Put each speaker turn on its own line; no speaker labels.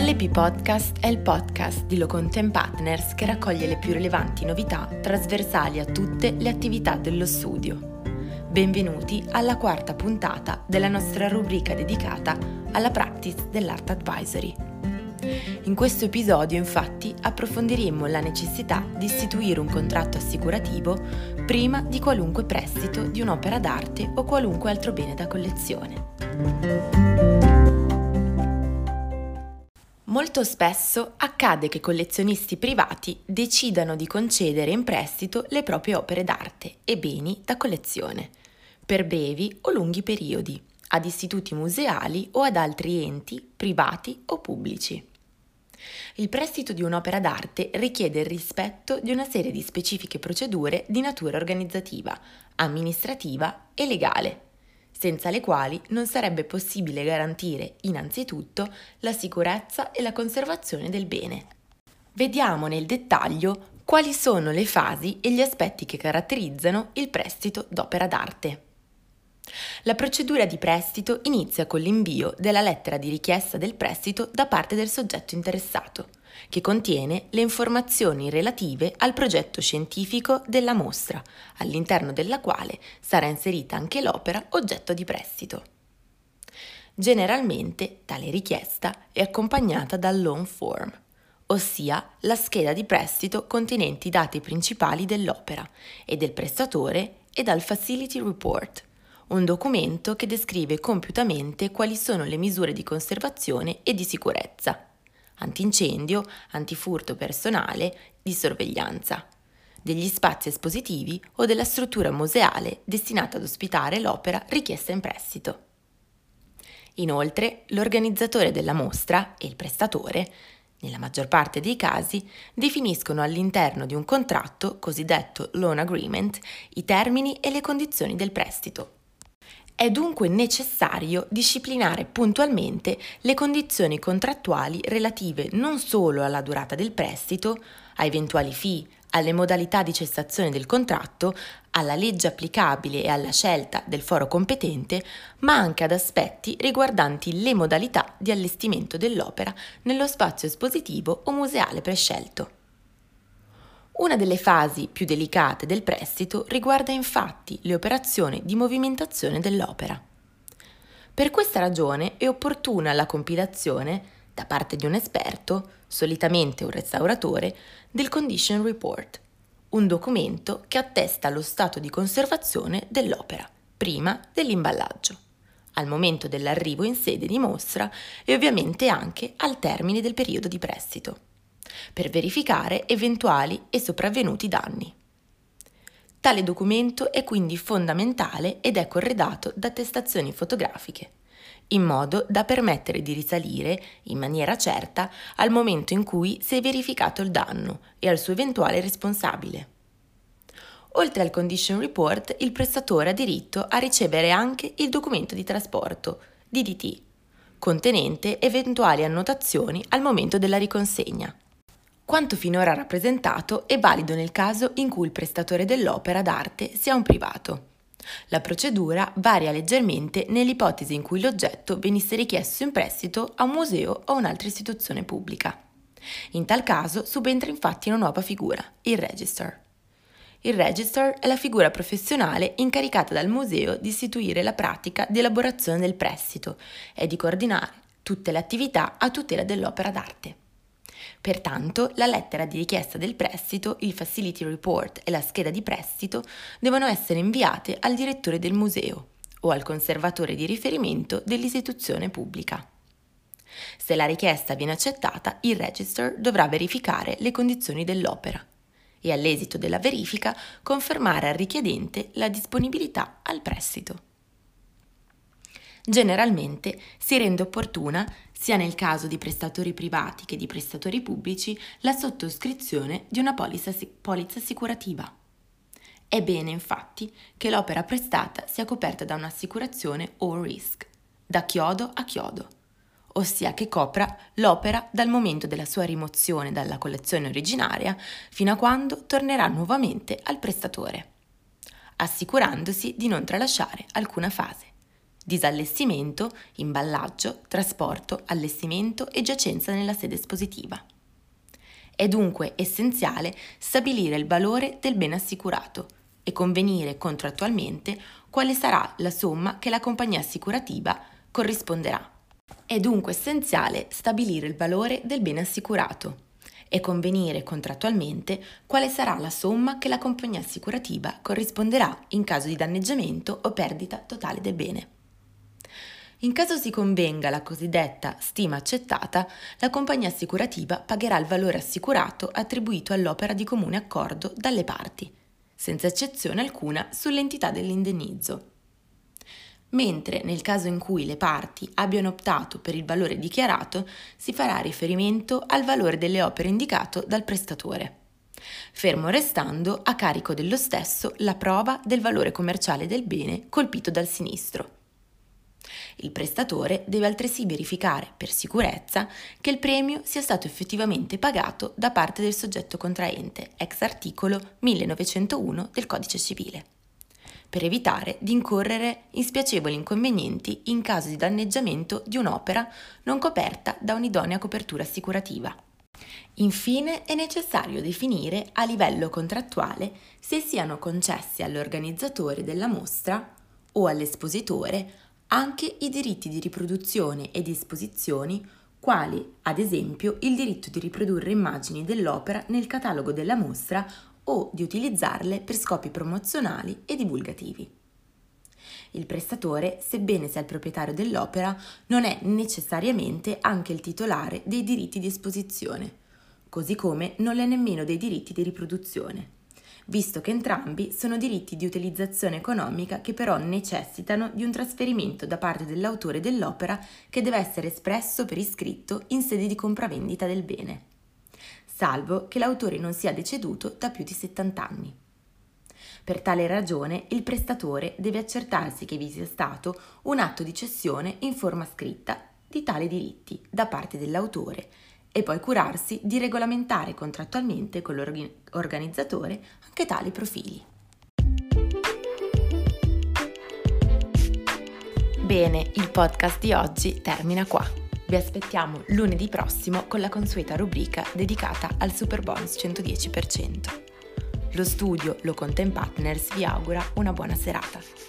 LP Podcast è il podcast di Locontent Partners che raccoglie le più rilevanti novità trasversali a tutte le attività dello studio. Benvenuti alla quarta puntata della nostra rubrica dedicata alla practice dell'Art Advisory. In questo episodio infatti approfondiremo la necessità di istituire un contratto assicurativo prima di qualunque prestito di un'opera d'arte o qualunque altro bene da collezione. Molto spesso accade che collezionisti privati decidano di concedere in prestito le proprie opere d'arte e beni da collezione, per brevi o lunghi periodi, ad istituti museali o ad altri enti, privati o pubblici. Il prestito di un'opera d'arte richiede il rispetto di una serie di specifiche procedure di natura organizzativa, amministrativa e legale senza le quali non sarebbe possibile garantire innanzitutto la sicurezza e la conservazione del bene. Vediamo nel dettaglio quali sono le fasi e gli aspetti che caratterizzano il prestito d'opera d'arte. La procedura di prestito inizia con l'invio della lettera di richiesta del prestito da parte del soggetto interessato che contiene le informazioni relative al progetto scientifico della mostra, all'interno della quale sarà inserita anche l'opera oggetto di prestito. Generalmente tale richiesta è accompagnata dal loan form, ossia la scheda di prestito contenente i dati principali dell'opera e del prestatore e dal Facility Report, un documento che descrive compiutamente quali sono le misure di conservazione e di sicurezza antincendio, antifurto personale, di sorveglianza, degli spazi espositivi o della struttura museale destinata ad ospitare l'opera richiesta in prestito. Inoltre, l'organizzatore della mostra e il prestatore, nella maggior parte dei casi, definiscono all'interno di un contratto, cosiddetto loan agreement, i termini e le condizioni del prestito, è dunque necessario disciplinare puntualmente le condizioni contrattuali relative non solo alla durata del prestito, a eventuali fee, alle modalità di cessazione del contratto, alla legge applicabile e alla scelta del foro competente, ma anche ad aspetti riguardanti le modalità di allestimento dell'opera nello spazio espositivo o museale prescelto. Una delle fasi più delicate del prestito riguarda infatti le operazioni di movimentazione dell'opera. Per questa ragione è opportuna la compilazione, da parte di un esperto, solitamente un restauratore, del Condition Report, un documento che attesta lo stato di conservazione dell'opera prima dell'imballaggio, al momento dell'arrivo in sede di mostra e ovviamente anche al termine del periodo di prestito per verificare eventuali e sopravvenuti danni. Tale documento è quindi fondamentale ed è corredato da attestazioni fotografiche, in modo da permettere di risalire, in maniera certa, al momento in cui si è verificato il danno e al suo eventuale responsabile. Oltre al Condition Report, il prestatore ha diritto a ricevere anche il documento di trasporto, DDT, contenente eventuali annotazioni al momento della riconsegna. Quanto finora rappresentato è valido nel caso in cui il prestatore dell'opera d'arte sia un privato. La procedura varia leggermente nell'ipotesi in cui l'oggetto venisse richiesto in prestito a un museo o un'altra istituzione pubblica. In tal caso subentra infatti una nuova figura, il Register. Il Register è la figura professionale incaricata dal museo di istituire la pratica di elaborazione del prestito e di coordinare tutte le attività a tutela dell'opera d'arte. Pertanto, la lettera di richiesta del prestito, il facility report e la scheda di prestito devono essere inviate al direttore del museo o al conservatore di riferimento dell'istituzione pubblica. Se la richiesta viene accettata, il register dovrà verificare le condizioni dell'opera e all'esito della verifica confermare al richiedente la disponibilità al prestito. Generalmente si rende opportuna sia nel caso di prestatori privati che di prestatori pubblici, la sottoscrizione di una polizza, polizza assicurativa. È bene infatti che l'opera prestata sia coperta da un'assicurazione all risk, da chiodo a chiodo, ossia che copra l'opera dal momento della sua rimozione dalla collezione originaria fino a quando tornerà nuovamente al prestatore, assicurandosi di non tralasciare alcuna fase disallestimento, imballaggio, trasporto, allestimento e giacenza nella sede espositiva. È dunque essenziale stabilire il valore del bene assicurato e convenire contrattualmente quale sarà la somma che la compagnia assicurativa corrisponderà. È dunque essenziale stabilire il valore del bene assicurato e convenire contrattualmente quale sarà la somma che la compagnia assicurativa corrisponderà in caso di danneggiamento o perdita totale del bene. In caso si convenga la cosiddetta stima accettata, la compagnia assicurativa pagherà il valore assicurato attribuito all'opera di comune accordo dalle parti, senza eccezione alcuna sull'entità dell'indennizzo mentre nel caso in cui le parti abbiano optato per il valore dichiarato si farà riferimento al valore delle opere indicato dal prestatore, fermo restando a carico dello stesso la prova del valore commerciale del bene colpito dal sinistro. Il prestatore deve altresì verificare, per sicurezza, che il premio sia stato effettivamente pagato da parte del soggetto contraente, ex articolo 1901 del Codice civile per evitare di incorrere in spiacevoli inconvenienti in caso di danneggiamento di un'opera non coperta da un'idonea copertura assicurativa. Infine è necessario definire a livello contrattuale se siano concessi all'organizzatore della mostra o all'espositore anche i diritti di riproduzione e di esposizioni quali ad esempio il diritto di riprodurre immagini dell'opera nel catalogo della mostra o di utilizzarle per scopi promozionali e divulgativi. Il prestatore, sebbene sia il proprietario dell'opera, non è necessariamente anche il titolare dei diritti di esposizione, così come non è nemmeno dei diritti di riproduzione, visto che entrambi sono diritti di utilizzazione economica che però necessitano di un trasferimento da parte dell'autore dell'opera che deve essere espresso per iscritto in sede di compravendita del bene salvo che l'autore non sia deceduto da più di 70 anni. Per tale ragione il prestatore deve accertarsi che vi sia stato un atto di cessione in forma scritta di tali diritti da parte dell'autore e poi curarsi di regolamentare contrattualmente con l'organizzatore anche tali profili. Bene, il podcast di oggi termina qua. Vi aspettiamo lunedì prossimo con la consueta rubrica dedicata al Super Bonus 110%. Lo studio Lo Content Partners vi augura una buona serata.